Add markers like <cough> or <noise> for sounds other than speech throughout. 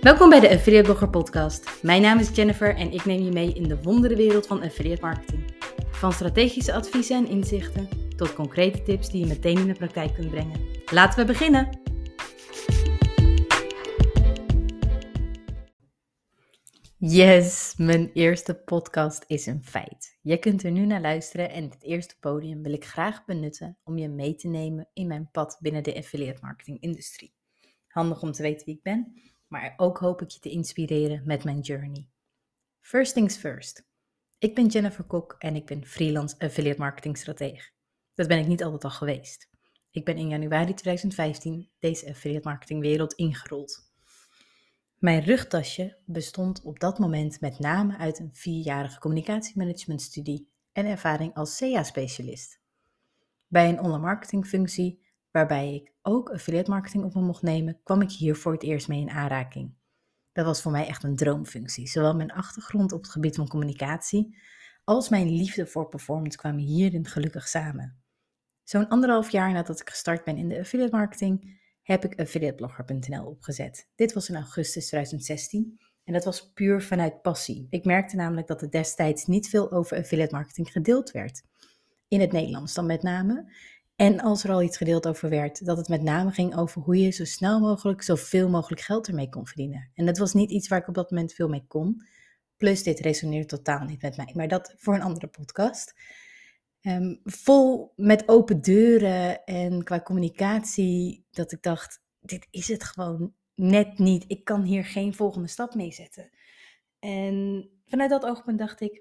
Welkom bij de Affiliate Blogger Podcast. Mijn naam is Jennifer en ik neem je mee in de wonderenwereld van affiliate marketing. Van strategische adviezen en inzichten tot concrete tips die je meteen in de praktijk kunt brengen. Laten we beginnen! Yes, mijn eerste podcast is een feit. Je kunt er nu naar luisteren en dit eerste podium wil ik graag benutten om je mee te nemen in mijn pad binnen de affiliate marketing industrie. Handig om te weten wie ik ben, maar ook hoop ik je te inspireren met mijn journey. First things first. Ik ben Jennifer Kok en ik ben freelance affiliate marketing stratege. Dat ben ik niet altijd al geweest. Ik ben in januari 2015 deze affiliate marketing wereld ingerold. Mijn rugtasje bestond op dat moment met name uit een vierjarige communicatiemanagementstudie en ervaring als SEA-specialist. Bij een online marketingfunctie, waarbij ik ook affiliate marketing op me mocht nemen, kwam ik hier voor het eerst mee in aanraking. Dat was voor mij echt een droomfunctie. Zowel mijn achtergrond op het gebied van communicatie als mijn liefde voor performance kwamen hierin gelukkig samen. Zo'n anderhalf jaar nadat ik gestart ben in de affiliate marketing, heb ik affiliateblogger.nl opgezet. Dit was in augustus 2016 en dat was puur vanuit passie. Ik merkte namelijk dat er destijds niet veel over affiliate marketing gedeeld werd. In het Nederlands dan met name. En als er al iets gedeeld over werd, dat het met name ging over hoe je zo snel mogelijk zoveel mogelijk geld ermee kon verdienen. En dat was niet iets waar ik op dat moment veel mee kon. Plus, dit resoneert totaal niet met mij, maar dat voor een andere podcast. Ehm, vol met open deuren en qua communicatie, dat ik dacht: dit is het gewoon net niet. Ik kan hier geen volgende stap mee zetten. En vanuit dat oogpunt dacht ik: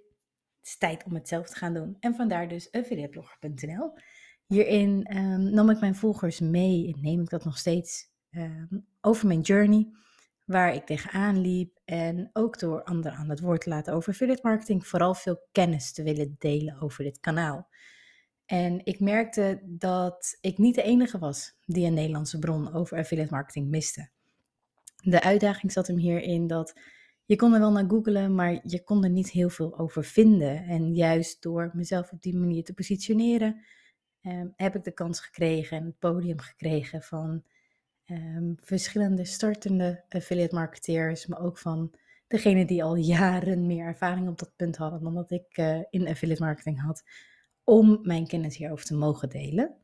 het is tijd om het zelf te gaan doen. En vandaar dus affiliateblogger.nl. Hierin um, nam ik mijn volgers mee en neem ik dat nog steeds um, over mijn journey, waar ik tegenaan liep. En ook door anderen aan het woord te laten over affiliate marketing, vooral veel kennis te willen delen over dit kanaal. En ik merkte dat ik niet de enige was die een Nederlandse bron over affiliate marketing miste. De uitdaging zat hem hierin dat je kon er wel naar googlen, maar je kon er niet heel veel over vinden. En juist door mezelf op die manier te positioneren, eh, heb ik de kans gekregen en het podium gekregen van eh, verschillende startende affiliate marketeers, maar ook van degenen die al jaren meer ervaring op dat punt hadden dan dat ik uh, in affiliate marketing had om mijn kennis hierover te mogen delen.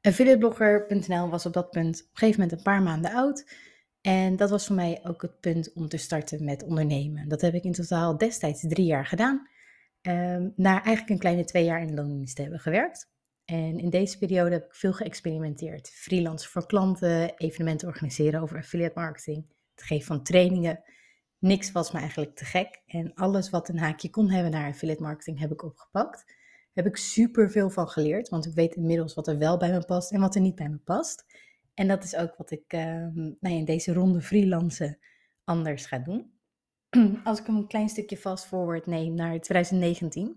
Affiliateblogger.nl was op dat punt op een gegeven moment een paar maanden oud. En dat was voor mij ook het punt om te starten met ondernemen. Dat heb ik in totaal destijds drie jaar gedaan. Um, na eigenlijk een kleine twee jaar in loondienst te hebben gewerkt. En in deze periode heb ik veel geëxperimenteerd. Freelance voor klanten, evenementen organiseren over affiliate marketing, het geven van trainingen, Niks was me eigenlijk te gek. En alles wat een haakje kon hebben naar affiliate marketing heb ik opgepakt. Heb ik super veel van geleerd, want ik weet inmiddels wat er wel bij me past en wat er niet bij me past. En dat is ook wat ik uh, nou ja, in deze ronde freelancen anders ga doen. <clears throat> Als ik een klein stukje fast forward neem naar 2019, um,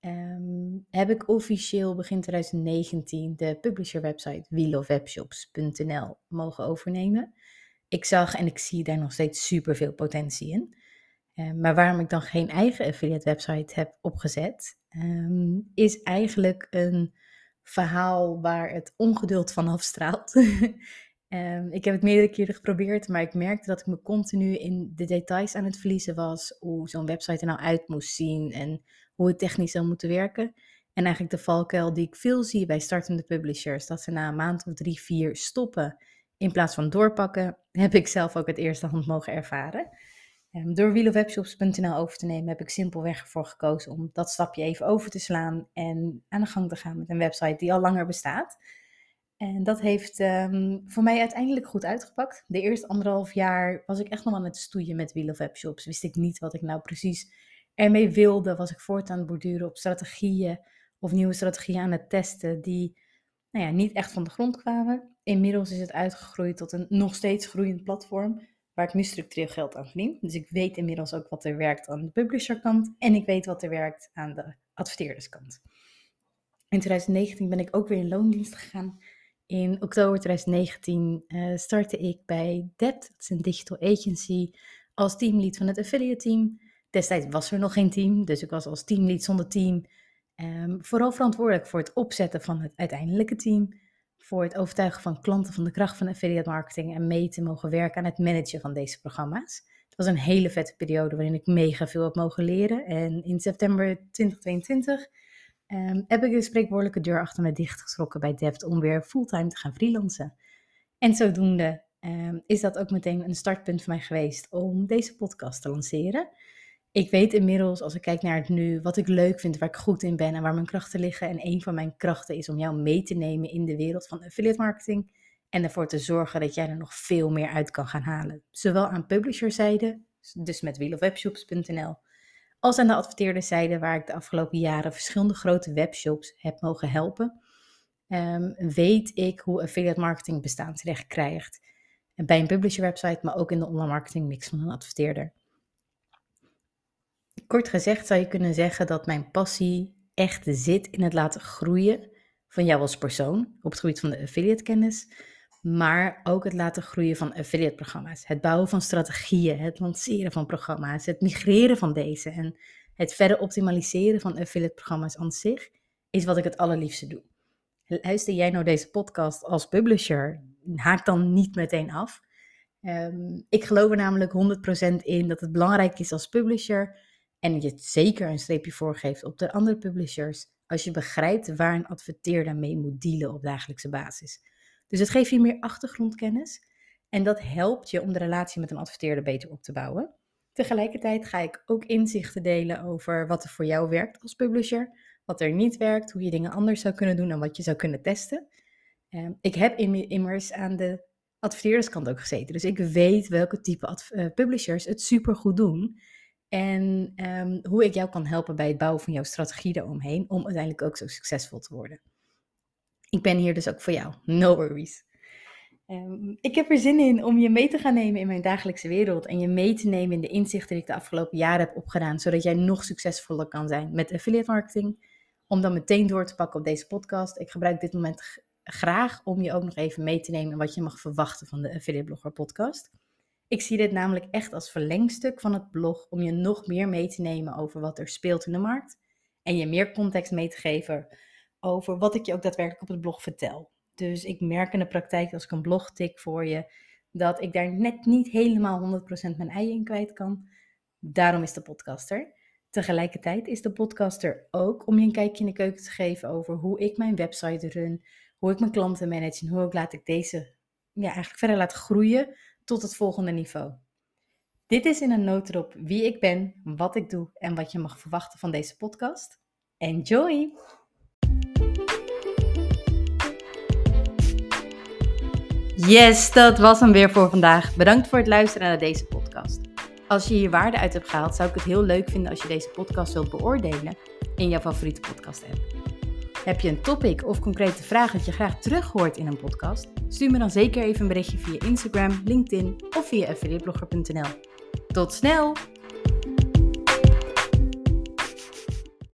ehm, heb ik officieel begin 2019 de publisher website wheelofwebshops.nl mogen overnemen ik zag en ik zie daar nog steeds super veel potentie in. Uh, maar waarom ik dan geen eigen affiliate website heb opgezet, um, is eigenlijk een verhaal waar het ongeduld van afstraalt. <laughs> um, ik heb het meerdere keren geprobeerd, maar ik merkte dat ik me continu in de details aan het verliezen was. Hoe zo'n website er nou uit moest zien en hoe het technisch zou moeten werken. En eigenlijk de valkuil die ik veel zie bij startende publishers, dat ze na een maand of drie, vier stoppen in plaats van doorpakken, <laughs> heb ik zelf ook het eerste hand mogen ervaren. Um, door wheelofwebshops.nl over te nemen heb ik simpelweg ervoor gekozen om dat stapje even over te slaan en aan de gang te gaan met een website die al langer bestaat. En dat heeft um, voor mij uiteindelijk goed uitgepakt. De eerste anderhalf jaar was ik echt nog aan het stoeien met Wheel of Webshops. Wist ik niet wat ik nou precies ermee wilde. Was ik voortaan borduren op strategieën of nieuwe strategieën aan het testen die nou ja, niet echt van de grond kwamen. Inmiddels is het uitgegroeid tot een nog steeds groeiend platform waar ik nu structureel geld aan verdien. Dus ik weet inmiddels ook wat er werkt aan de publisherkant en ik weet wat er werkt aan de adverteerderskant. In 2019 ben ik ook weer in loondienst gegaan. In oktober 2019 uh, eh, startte ik bij Debt, dat is een digital agency, als teamlead van het affiliate team. Destijds was er nog geen team, dus ik was als teamlead zonder team um, vooral verantwoordelijk voor het opzetten van het uiteindelijke team voor het overtuigen van klanten van de kracht van affiliate marketing en mee te mogen werken aan het managen van deze programma's. Het was een hele vette periode waarin ik mega veel heb mogen leren. En in september 2022 um, heb ik de spreekwoordelijke deur achter me dichtgeschrokken bij Dept om weer fulltime te gaan freelancen. En zodoende um, is dat ook meteen een startpunt voor mij geweest om deze podcast te lanceren. Ik weet inmiddels, als ik kijk naar het nu, wat ik leuk vind, waar ik goed in ben en waar mijn krachten liggen. En een van mijn krachten is om jou mee te nemen in de wereld van affiliate marketing. En ervoor te zorgen dat jij er nog veel meer uit kan gaan halen. Zowel aan publisherzijde, dus met wheelofwebshops.nl, als aan de adverteerderzijde, waar ik de afgelopen jaren verschillende grote webshops heb mogen helpen. Um, weet ik hoe affiliate marketing bestaansrecht krijgt. Bij een publisher website, maar ook in de online marketing mix van een adverteerder. Kort gezegd zou je kunnen zeggen dat mijn passie echt zit in het laten groeien van jou als persoon op het gebied van de affiliate kennis, maar ook het laten groeien van affiliate programma's. Het bouwen van strategieën, het lanceren van programma's, het migreren van deze en het verder optimaliseren van affiliate programma's aan zich is wat ik het allerliefste doe. Luister jij nou deze podcast als publisher, haak dan niet meteen af. Um, ik geloof er namelijk 100% in dat het belangrijk is als publisher en je zeker een streepje voorgeeft op de andere publishers als je begrijpt waar een adverteerder mee moet dealen op dagelijkse basis. Dus het geeft je meer achtergrondkennis en dat helpt je om de relatie met een adverteerder beter op te bouwen. Tegelijkertijd ga ik ook inzichten delen over wat er voor jou werkt als publisher, wat er niet werkt, hoe je dingen anders zou kunnen doen en wat je zou kunnen testen. Ehm, ik heb immers aan de adverteerderskant ook gezeten, dus ik weet welke type uh, publishers het super goed doen. En um, hoe ik jou kan helpen bij het bouwen van jouw strategie eromheen, om uiteindelijk ook zo succesvol te worden. Ik ben hier dus ook voor jou. No worries. Um, ik heb er zin in om je mee te gaan nemen in mijn dagelijkse wereld en je mee te nemen in de inzichten die ik de afgelopen jaren heb opgedaan, zodat jij nog succesvoller kan zijn met affiliate marketing. Om dan meteen door te pakken op deze podcast. Ik gebruik dit moment graag om je ook nog even mee te nemen wat je mag verwachten van de Affiliate Blogger podcast. Ik zie dit namelijk echt als verlengstuk van het blog om je nog meer mee te nemen over wat er speelt in de markt en je meer context mee te geven over wat ik je ook daadwerkelijk op het blog vertel. Dus ik merk in de praktijk als ik een blog tik voor je dat ik daar net niet helemaal 100% mijn ei in kwijt kan. Daarom is de podcaster. Tegelijkertijd is de podcaster ook om je een kijkje in de keuken te geven over hoe ik mijn website run, hoe ik mijn klanten manage en hoe ik laat ik deze ja, eigenlijk verder laat groeien tot het volgende niveau. Dit is in een notendop wie ik ben, wat ik doe en wat je mag verwachten van deze podcast. Enjoy! Yes, dat was hem weer voor vandaag. Bedankt voor het luisteren naar deze podcast. Als je hier waarde uit hebt gehaald, zou ik het heel leuk vinden als je deze podcast wilt beoordelen in jouw favoriete podcast app. Heb je een topic of concrete vraag dat je graag terug hoort in een podcast? Stuur me dan zeker even een berichtje via Instagram, LinkedIn of via affiliateblogger.nl. Tot snel!